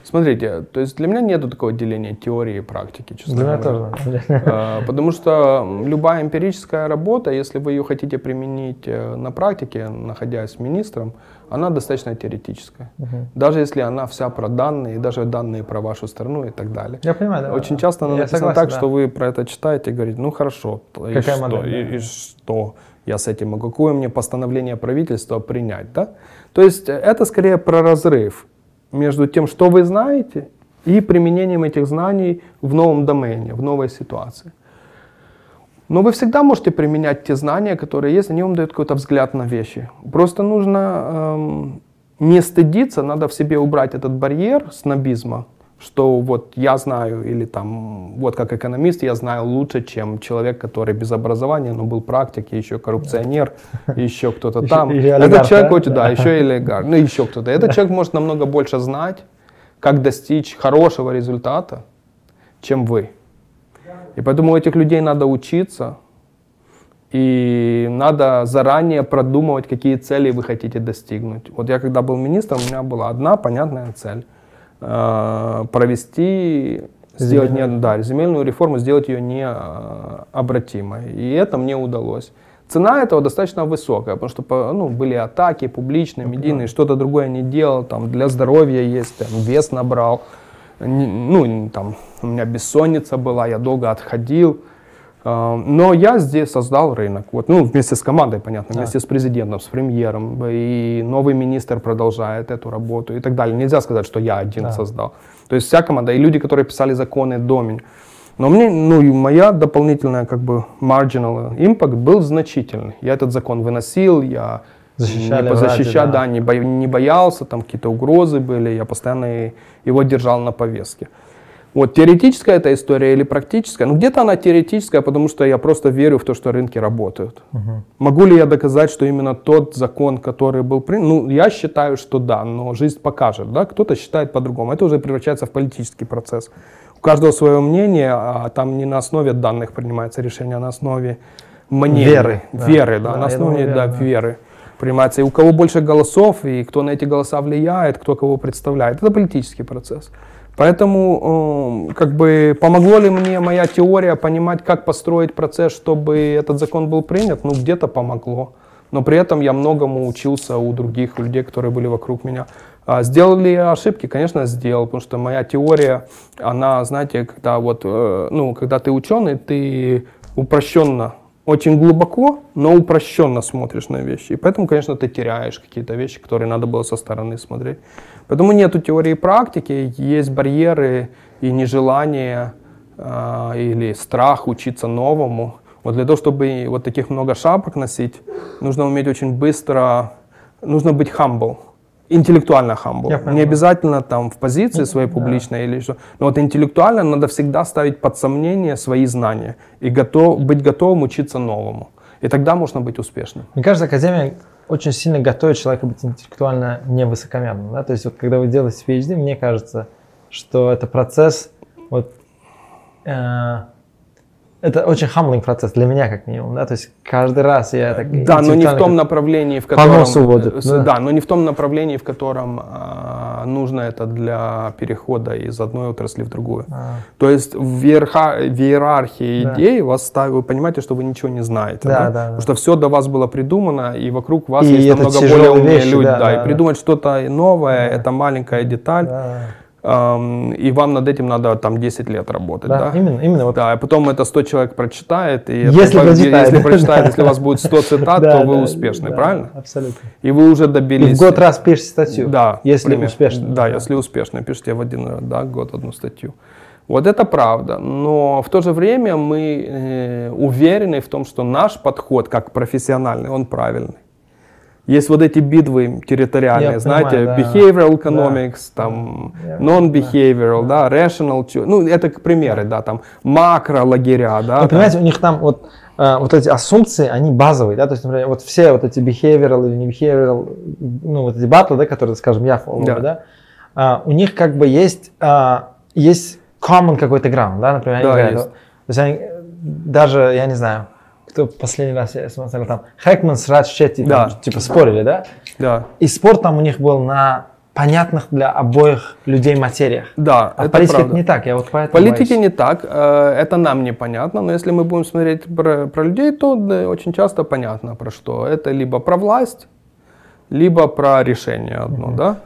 Смотрите, то есть для меня нет такого деления теории и практики, честно меня говоря. тоже. А, Потому что любая эмпирическая работа, если вы ее хотите применить э, на практике, находясь министром, она достаточно теоретическая. Мгм. Даже если она вся про данные, и даже данные про вашу страну и так далее. Я понимаю, да. Очень часто она написана согласен, так, да. что вы про это читаете и говорите, ну хорошо, и Какая что, модель, и, да. и что я с этим могу, какое мне постановление правительства принять, да? То есть это скорее про разрыв между тем, что вы знаете, и применением этих знаний в новом домене, в новой ситуации. Но вы всегда можете применять те знания, которые есть, они вам дают какой-то взгляд на вещи. Просто нужно эм, не стыдиться, надо в себе убрать этот барьер снобизма, что вот я знаю, или там, вот как экономист я знаю лучше, чем человек, который без образования, но был практик, еще коррупционер, еще кто-то там. Этот человек, очень- да, еще олигарх, ну еще кто-то. Этот человек может намного больше знать, как достичь хорошего результата, чем вы. И поэтому у этих людей надо учиться, и надо заранее продумывать, какие цели вы хотите достигнуть. Вот я когда был министром, у меня была одна понятная цель. Э, Провести, сделать не, Земельную. да, земельную реформу, сделать ее необратимой. И это мне удалось. Цена этого достаточно высокая, потому что ну, были атаки публичные, медийные, что-то другое не делал, там для здоровья есть, там, вес набрал. Не- Ну, там, у меня бессонница была, я долго отходил. А, Но я здесь создал рынок. Вот, ну, вместе с командой, понятно, Да. вместе с президентом, с премьером. И новый министр продолжает эту работу и так далее. Нельзя сказать, что я один Да. создал. То есть вся команда, и люди, которые писали законы до меня. Но мне, ну, и моя дополнительная, как бы, marginal impact был значительный. Я этот закон выносил, я Защищали не ради, позащищал, да. да, не, бо- не боялся, там какие-то угрозы были, я постоянно его держал на повестке. Вот теоретическая эта история или практическая? Ну где-то она теоретическая, потому что я просто верю в то, что рынки работают. Могу ли я доказать, что именно тот закон, который был принят? Ну, я считаю, что да, но жизнь покажет, да, кто-то считает по-другому. Это уже превращается в политический процесс. У каждого свое мнение, а там не на основе данных принимается решение, а на основе мнения. Веры, да. Веры, да, Да, на я основе думаю, да, веры, да. веры принимается. И у кого больше голосов, и кто на эти голоса влияет, кто кого представляет. Это политический процесс. Поэтому, э, как бы, помогло ли мне моя теория понимать, как построить процесс, чтобы этот закон был принят? Ну, где-то помогло. Но при этом я многому учился у других людей, которые были вокруг меня. А сделал ли я ошибки? Конечно, сделал, потому что моя теория, она, знаете, когда вот, э, ну, когда ты ученый, ты упрощенно, очень глубоко, но упрощенно смотришь на вещи. И поэтому, конечно, ты теряешь какие-то вещи, которые надо было со стороны смотреть. Поэтому нету теории и практики, есть барьеры и нежелание а, или страх учиться новому. Вот для того, чтобы вот таких много шапок носить, нужно уметь очень быстро, нужно быть humble, интеллектуально. Я Не обязательно там в позиции своей публичной или что. Но вот интеллектуально надо всегда ставить под сомнение свои знания и готов, быть готовым учиться новому. И тогда можно быть успешным. Мне кажется, академия очень сильно готовит человека быть интеллектуально невысокомерным. Да? То есть вот когда вы делаете PhD, мне кажется, что это процесс, вот, э, это очень humbling процесс для меня как минимум. Да? То есть каждый раз я так Да, но не в том направлении, в По котором... носу водит, э, да. Да, но не в том направлении, в котором а, нужно это для перехода из одной отрасли в другую. А, То есть в, иерарха- в иерархии Да. идей вас ставят, вы понимаете, что вы ничего не знаете. Да, да? да, да. Потому что все до вас было придумано, и вокруг вас И есть намного более умные вещи, люди. да, Да, да, и да. придумать что-то новое, это маленькая деталь, да. И вам над этим надо там 10 лет работать. Да, Да, именно, именно вот Да, и потом это 100 человек прочитает, и Если это, прочитает. если прочитает, если у вас будет 100 цитат, Да, то вы да, успешны, да, правильно? Абсолютно. И вы уже И добились... в год раз пишешь статью, Да, если пример. успешно. Да, если успешно, пишите в один да, год одну статью. Вот это правда, но в то же время мы э, уверены в том, что наш подход как профессиональный, он правильный. Есть вот эти битвы территориальные, Я знаете, понимаю, да. behavioral economics, там Я- non-behavioral, да, rational, chu- ну это к примеры, да, там макро лагеря, да. Вы там. понимаете, у них там вот, э, вот эти ассумпции, они базовые, да, то есть, например, вот все вот эти behavioral или не behavioral, ну, вот эти батлы, да, которые, скажем, я follow, Да. да, а, у них как бы есть, а, есть common какой-то ground, да, например, они Да, говорят, вот, то есть они, даже, я не знаю, кто последний раз я смотрел, там, Хэкман с Радж Четти, Да. там, типа, спорили, да? Да. И спор там у них был на понятных для обоих людей материях. Да, А это политике правда. это не так, я вот поэтому политике боюсь. не так, э, это нам непонятно, но если мы будем смотреть про, про людей, то да, очень часто понятно про что. Это либо про власть, либо про решение одно, да?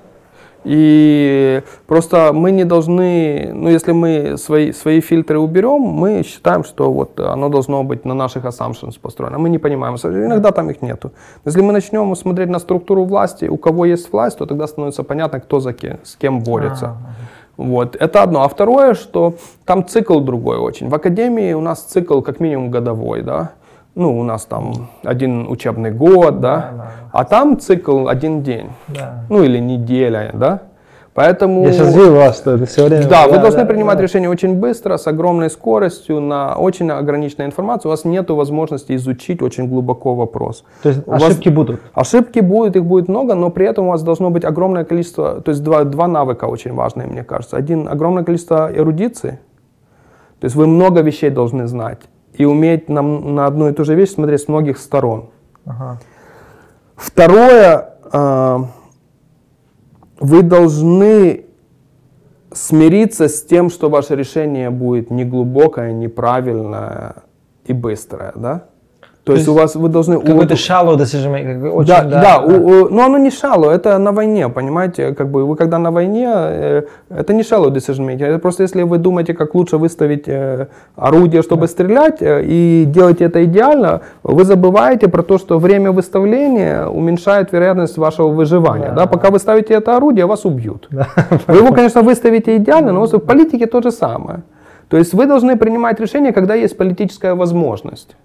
И просто мы не должны, ну если мы свои, свои фильтры уберем, мы считаем, что вот оно должно быть на наших assumptions построено. Мы не понимаем, иногда там их нету. Если мы начнем смотреть на структуру власти, у кого есть власть, то тогда становится понятно, кто за кем, с кем борется. Вот, это одно. А второе, что там цикл другой очень. В академии у нас цикл как минимум годовой, да. Ну, у нас там один учебный год, да. Да, да. А там цикл один день. Да. Ну, или неделя, да. Поэтому... Я сейчас вижу вас, что это все время... Да, вы должны да, принимать да. решения очень быстро, с огромной скоростью, на очень ограниченной информации. У вас нет возможности изучить очень глубоко вопрос. То есть У вас- ошибки будут. Ошибки будут, их будет много, но при этом у вас должно быть огромное количество, то есть два, два навыка очень важные, мне кажется. Один, огромное количество эрудиции, то есть вы много вещей должны знать и уметь на, на одну и ту же вещь смотреть с многих сторон. Ага. Второе, а, вы должны смириться с тем, что ваше решение будет неглубокое, неправильное и быстрое, да? То, есть, есть у вас вы должны Какой-то shallow decision making. Очень, да, да, у- у- но оно не шало, это на войне, понимаете, как бы вы когда на войне, э, это не shallow decision making, это просто если вы думаете, как лучше выставить э, орудие, чтобы стрелять, э, и делаете это идеально, вы забываете про то, что время выставления уменьшает вероятность вашего выживания, Да. да, пока вы ставите это орудие, вас убьют. Вы его, конечно, выставите идеально, но в политике то же самое. То есть вы должны принимать решения, когда есть политическая возможность.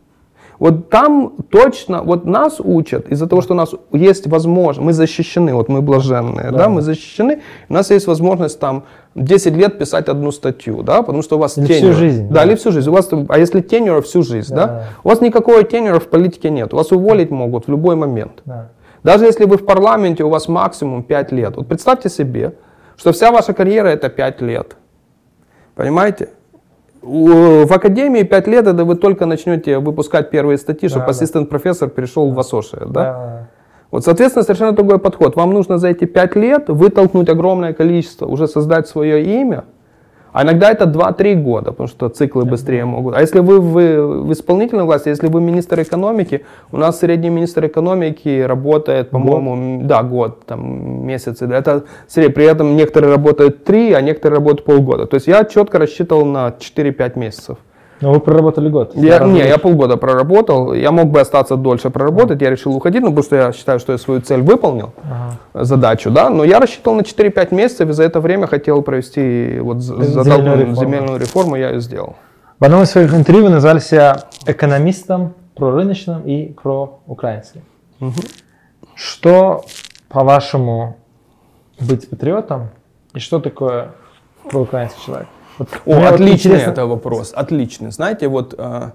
Вот там точно, вот нас учат, из-за того, что у нас есть возможность, мы защищены, вот мы блаженные, да, мы защищены, у нас есть возможность там 10 лет писать одну статью, да, потому что у вас Или всю тенюр. жизнь, Да, да. или всю жизнь. У вас, а если тенюра всю жизнь, да, Да. у вас никакого тенюра в политике нет, вас уволить могут в любой момент. Да. Даже если вы в парламенте, у вас максимум 5 лет. Вот представьте себе, что вся ваша карьера это 5 лет. Понимаете? В академии 5 лет, это вы только начнете выпускать первые статьи, чтобы да. ассистент-профессор перешел в Асоши. Да? Да. Вот, соответственно, совершенно другой подход. Вам нужно за эти 5 лет вытолкнуть огромное количество, уже создать свое имя. А иногда это 2-3 года, потому что циклы быстрее могут. А если вы в, в исполнительной власти, если вы министр экономики, у нас средний министр экономики работает, по-моему, м, да, год, там, месяцы. да, Это при этом некоторые работают 3, а некоторые работают полгода. То есть я четко рассчитывал на 4-5 месяцев. Но вы проработали год. Я, не, я полгода проработал, я мог бы остаться дольше проработать, я решил уходить, ну, потому что я считаю, что я свою цель выполнил, Ага. задачу, да, но я рассчитывал на 4-5 месяцев, и за это время хотел провести вот з- Земельную затолкнуть реформу. земельную реформу, я ее сделал. В одном из своих интервью вы назвали себя экономистом, прорыночным и проукраинским. Что, по-вашему, быть патриотом и что такое проукраинский человек? Вот О, вот отличный интересно- это вопрос, отличный. Знаете, вот э,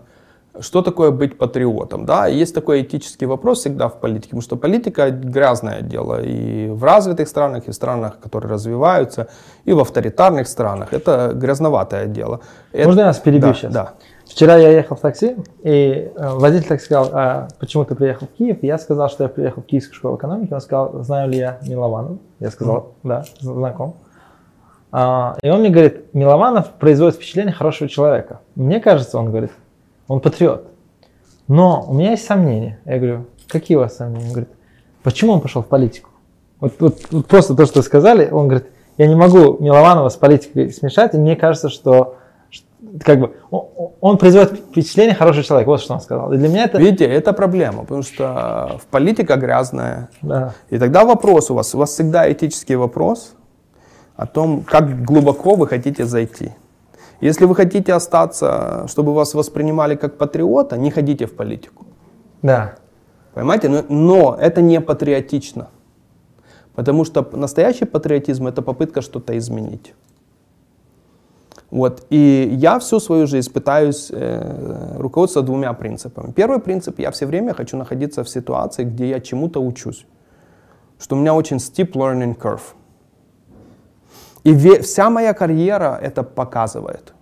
что такое быть патриотом? Да, есть такой этический вопрос всегда в политике, потому что политика грязное дело и в развитых странах, и в странах, которые развиваются, и в авторитарных странах. Это грязноватое дело. Это- Можно я вас перебью да, сейчас? Да. Вчера я ехал в такси, и э, водитель так сказал, а, почему ты приехал в Киев? Я сказал, что я приехал в Киевскую школу экономики. Он сказал, знаю ли я Милованова? Я сказал, да, знаком. А, и он мне говорит, Милованов производит впечатление хорошего человека. Мне кажется, он говорит, он патриот. Но у меня есть сомнения. Я говорю, какие у вас сомнения? Он говорит, почему он пошел в политику? Вот, вот- вот просто то, что сказали, он говорит, я не могу Милованова с политикой смешать, и мне кажется, что как бы он, он производит впечатление хорошего человека. Вот что он сказал. И для меня это... Видите, это проблема, потому что в политика грязная. Да. И тогда вопрос у вас, у вас всегда этический вопрос о том, как глубоко вы хотите зайти. Если вы хотите остаться, чтобы вас воспринимали как патриота, не ходите в политику. Да. Понимаете? Но, но это не патриотично. Потому что настоящий патриотизм это попытка что-то изменить. Вот. И я всю свою жизнь пытаюсь э, руководствоваться двумя принципами. Первый принцип, я все время хочу находиться в ситуации, где я чему-то учусь. Что у меня очень steep learning curve. И вся моя карьера это показывает.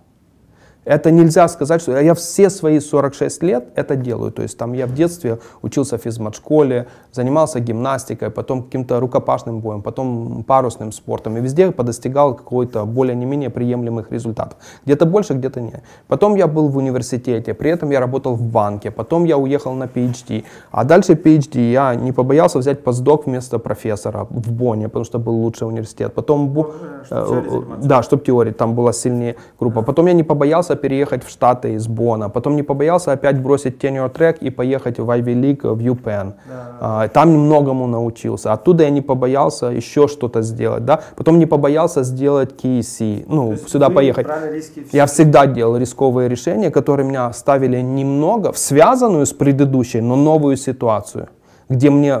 Это нельзя сказать, что я все свои 46 лет это делаю. То есть там я в детстве учился в физмат-школе, занимался гимнастикой, потом каким-то рукопашным боем, потом парусным спортом. И везде подостигал какой-то более не менее приемлемых результатов. Где-то больше, где-то нет. Потом я был в университете, при этом я работал в банке, потом я уехал на PhD. А дальше PhD я не побоялся взять постдок вместо профессора в Бонне, потому что был лучший университет. Потом, Чтобы э, да, чтобы теория, там была сильнее группа. Потом я не побоялся переехать в Штаты из Бона. Потом не побоялся опять бросить tenure track и поехать в Ivy League в UPenn. А, Там многому научился. Оттуда я не побоялся еще что-то сделать. Да? Потом не побоялся сделать KC, ну, сюда поехать. Я всегда делал рисковые решения, которые меня ставили немного в связанную с предыдущей, но новую ситуацию, где мне,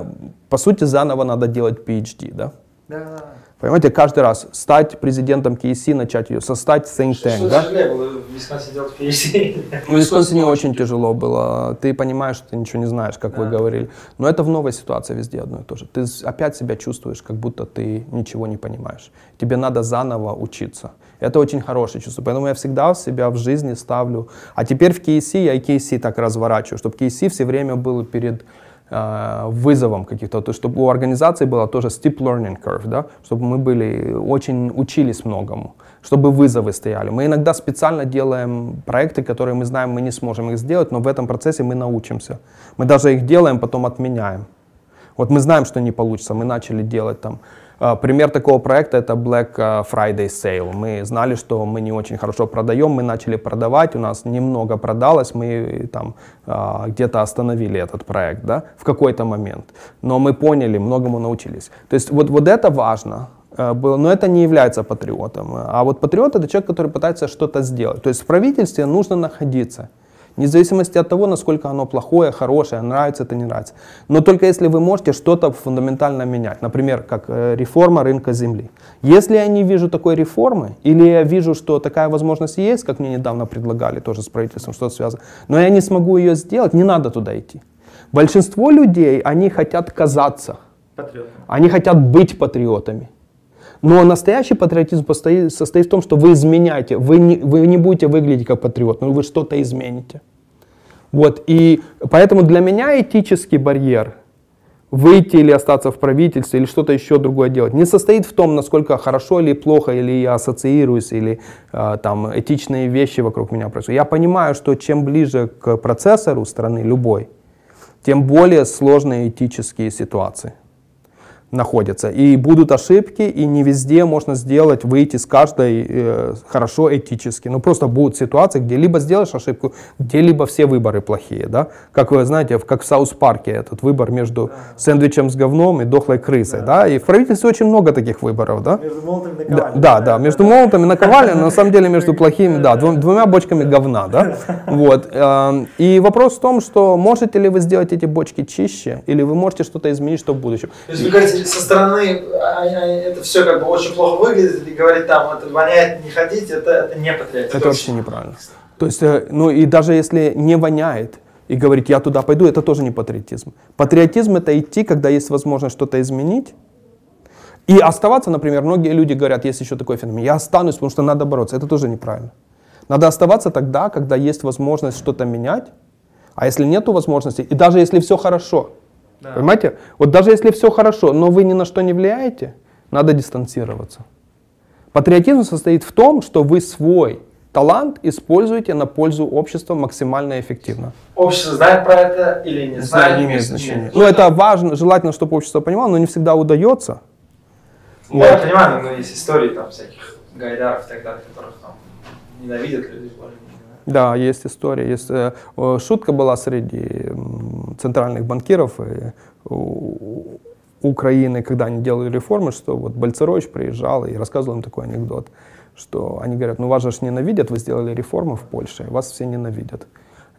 по сути, заново надо делать PhD. Да? Да. Понимаете, каждый раз стать президентом KC, начать ее, состать think Что tank, да? тяжелее было в Висконсине делать PhD? В Висконсине очень тяжело было. Ты понимаешь, что ты ничего не знаешь, как вы говорили. Но это в новой ситуации везде одно и то же. Ты опять себя чувствуешь, как будто ты ничего не понимаешь. Тебе надо заново учиться. Это очень хорошее чувство. Поэтому я всегда себя в жизни ставлю. А теперь в KC я и KC так разворачиваю, чтобы KC все время был перед вызовом каких-то, то есть чтобы у организации была тоже steep learning curve, да, чтобы мы были очень учились многому, чтобы вызовы стояли. Мы иногда специально делаем проекты, которые мы знаем, мы не сможем их сделать, но в этом процессе мы научимся. Мы даже их делаем, потом отменяем. Вот мы знаем, что не получится, мы начали делать там. Э, Пример такого проекта это Black э, Friday Sale. Мы знали, что мы не очень хорошо продаем, мы начали продавать, у нас немного продалось, мы там э, где-то остановили этот проект, да, в какой-то момент. Но мы поняли, многому научились. То есть вот, вот это важно, но это не является патриотом. А вот патриот это человек, который пытается что-то сделать. То есть в правительстве нужно находиться. Вне зависимости от того, насколько оно плохое, хорошее, нравится это, не нравится. Но только если вы можете что-то фундаментально менять. Например, как э, реформа рынка земли. Если я не вижу такой реформы, или я вижу, что такая возможность есть, как мне недавно предлагали тоже с правительством, что-то связано, но я не смогу ее сделать, не надо туда идти. Большинство людей, они хотят казаться, Патриотом. они хотят быть патриотами. Но настоящий патриотизм постоит- состоит в том, что вы изменяете. Вы не, вы не будете выглядеть как патриот, но вы что-то измените. Вот. И поэтому для меня этический барьер выйти или остаться в правительстве или что-то еще другое делать не состоит в том, насколько хорошо или плохо, или я ассоциируюсь, или э, там этичные вещи вокруг меня происходят. Я понимаю, что чем ближе к процессору страны любой, тем более сложные этические ситуации находятся. И будут ошибки, и не везде можно сделать, выйти с каждой э, хорошо этически. Ну просто будут ситуации, где либо сделаешь ошибку, где либо все выборы плохие. Да? Как вы знаете, в- как в Саус-парке этот выбор между сэндвичем с говном и дохлой крысой. Да. И в правительстве очень много таких выборов. Да? Между молотом и Да, наковальней. да, да, между молотом и наковальней, но на самом деле между плохими, да, двум- двумя бочками говна, да, вот. эм, И вопрос в том, что можете ли вы сделать эти бочки чище, или вы можете что-то изменить, что в будущем. То есть вы говорите, со стороны а, а, это все как бы очень плохо выглядит, и говорить там, это воняет, не ходить, это, это не патриотизм. Это вообще неправильно. То есть, э, ну и даже если не воняет, и говорить, я туда пойду, это тоже не патриотизм. Патриотизм это идти, когда есть возможность что-то изменить, и оставаться, например, многие люди говорят, есть еще такой феномен, я останусь, потому что надо бороться. Это тоже неправильно. Надо оставаться тогда, когда есть возможность что-то менять, а если нету возможности, и даже если все хорошо, Да. понимаете? Вот даже если все хорошо, но вы ни на что не влияете, надо дистанцироваться. Патриотизм состоит в том, что вы свой талант используете на пользу общества максимально эффективно. Общество знает про это или не знает? не имеет значения. Ну, это важно, желательно, чтобы общество понимало, но не всегда удается. Ну, Я понимаю, но есть истории там всяких гайдаров и так далее, которых там ненавидят люди. Да. Есть история. Есть, э, э, шутка была среди центральных банкиров и у Украины, когда они делали реформы, что вот Бальцерович приезжал и рассказывал им такой анекдот, что они говорят, ну вас же ненавидят, вы сделали реформы в Польше, вас все ненавидят.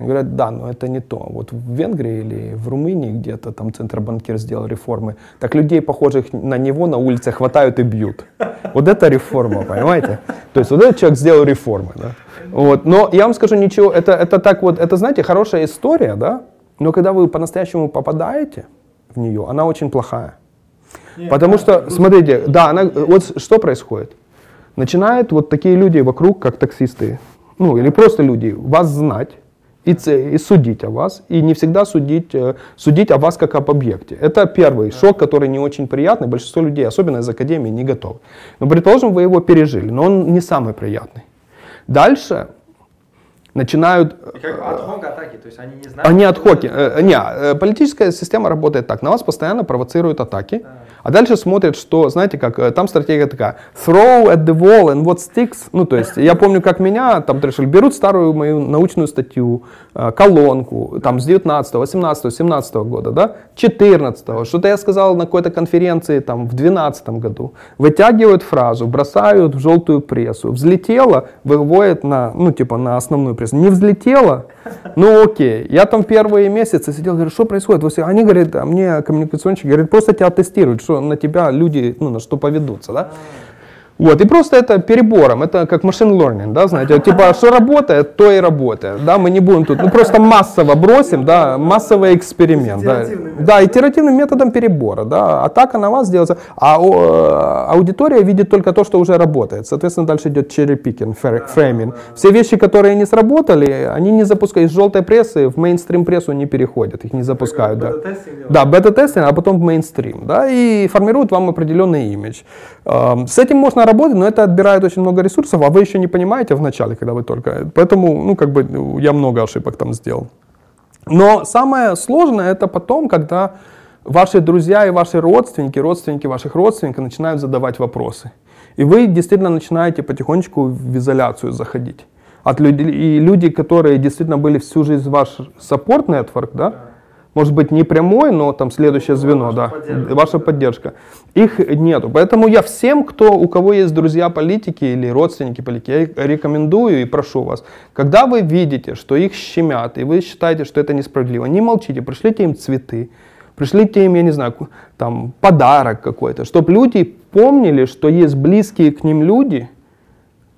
Они говорят, да, но это не то. Вот в Венгрии или в Румынии где-то там центробанкир сделал реформы, так людей, похожих на него, на улице хватают и бьют. Вот это реформа, понимаете? То есть вот этот человек сделал реформы, да? Вот. Но я вам скажу ничего, это, это так вот, это, знаете, хорошая история, да? Но когда вы по-настоящему попадаете в нее, она очень плохая. Нет, Потому что, смотрите, да, она, вот что происходит? Начинают вот такие люди вокруг, как таксисты, ну или просто люди, вас знать и, и судить о вас, и не всегда судить, э, судить о вас как об объекте. Это первый шок, который не очень приятный, большинство людей, особенно из академии, не готовы. Но предположим, вы его пережили, но он не самый приятный. Дальше начинают... И как э, атаки, то есть они не знают... Они отхоки. Э, не, э, политическая система работает так, на вас постоянно провоцируют атаки. А а дальше смотрят, что, знаете, как э, там стратегия такая, throw at the wall and what sticks. Ну, то есть, я помню, как меня там решили, берут старую мою научную статью, колонку, там с 19, 18, 17 года, да, 14, что-то я сказал на какой-то конференции там в 12 году, вытягивают фразу, бросают в желтую прессу, взлетело, выводят на, ну, типа на основную прессу, не взлетело, ну окей, я там первые месяцы сидел, говорю, что происходит? Они говорят, а мне коммуникационщик говорит, просто тебя тестируют, что на тебя люди, ну, на что поведутся, да? Вот, и просто это перебором, это как machine learning, да, знаете, типа, что работает, то и работает, да, мы не будем тут, ну, просто массово бросим, да, массовый эксперимент, да, да, итеративным методом перебора, да, атака на вас делается, а э, аудитория видит только то, что уже работает, соответственно, дальше идет picking, фрейминг, все вещи, которые не сработали, они не запускают, из желтой прессы в мейнстрим прессу не переходят, их не запускают, да, да, бета-тестинг, а потом в мейнстрим, да, и формируют вам определенный имидж, эм, с этим можно работать, но это отбирает очень много ресурсов, а вы еще не понимаете в начале, когда вы только... Поэтому, ну, как бы, я много ошибок там сделал. Но самое сложное это потом, когда ваши друзья и ваши родственники, родственники ваших родственников начинают задавать вопросы. И вы действительно начинаете потихонечку в изоляцию заходить. От людей, и люди, которые действительно были всю жизнь ваш support network, да, может быть не прямой, но там следующее звено, ваша да, поддержка. ваша поддержка. Их нету. Поэтому я всем, кто, у кого есть друзья политики или родственники политики, я рекомендую и прошу вас, когда вы видите, что их щемят, и вы считаете, что это несправедливо, не молчите, пришлите им цветы, пришлите им, я не знаю, там, подарок какой-то, чтобы люди помнили, что есть близкие к ним люди,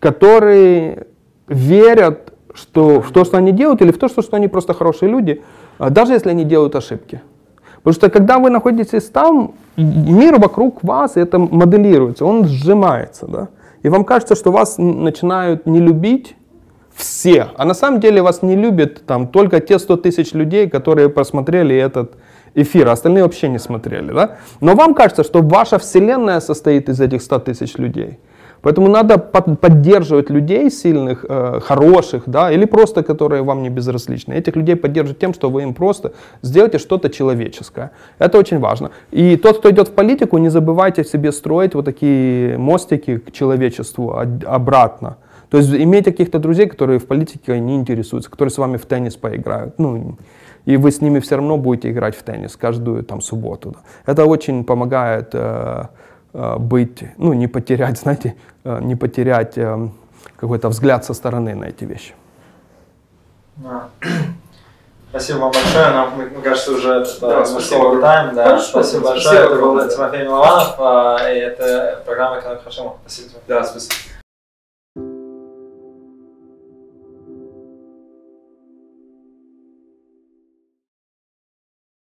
которые верят что, в то, что они делают, или в то, что, что они просто хорошие люди, даже если они делают ошибки. Потому что когда вы находитесь там, мир вокруг вас, это моделируется, он сжимается. Да? И вам кажется, что вас начинают не любить все. А на самом деле вас не любят там, только те 100 тысяч людей, которые посмотрели этот эфир, а остальные вообще не смотрели. Да? Но вам кажется, что ваша вселенная состоит из этих 100 тысяч людей. Поэтому надо под, поддерживать людей сильных, э, хороших, да, или просто, которые вам не безразличны. Этих людей поддерживать тем, что вы им просто сделаете что-то человеческое. Это очень важно. И тот, кто идет в политику, не забывайте себе строить вот такие мостики к человечеству обратно. То есть иметь каких-то друзей, которые в политике не интересуются, которые с вами в теннис поиграют. Ну, и вы с ними все равно будете играть в теннис каждую там субботу. Да. Это очень помогает Э, быть, ну, не потерять, знаете, э, не потерять э, какой-то взгляд со стороны на эти вещи. Да. Спасибо вам большое. Нам, мне кажется, уже да, спасибо тайм. Да. Хорошо, спасибо большое. Спасибо, это был Тимофей Милованов, и это программа «Экономика Хашимова». Спасибо. Да, спасибо.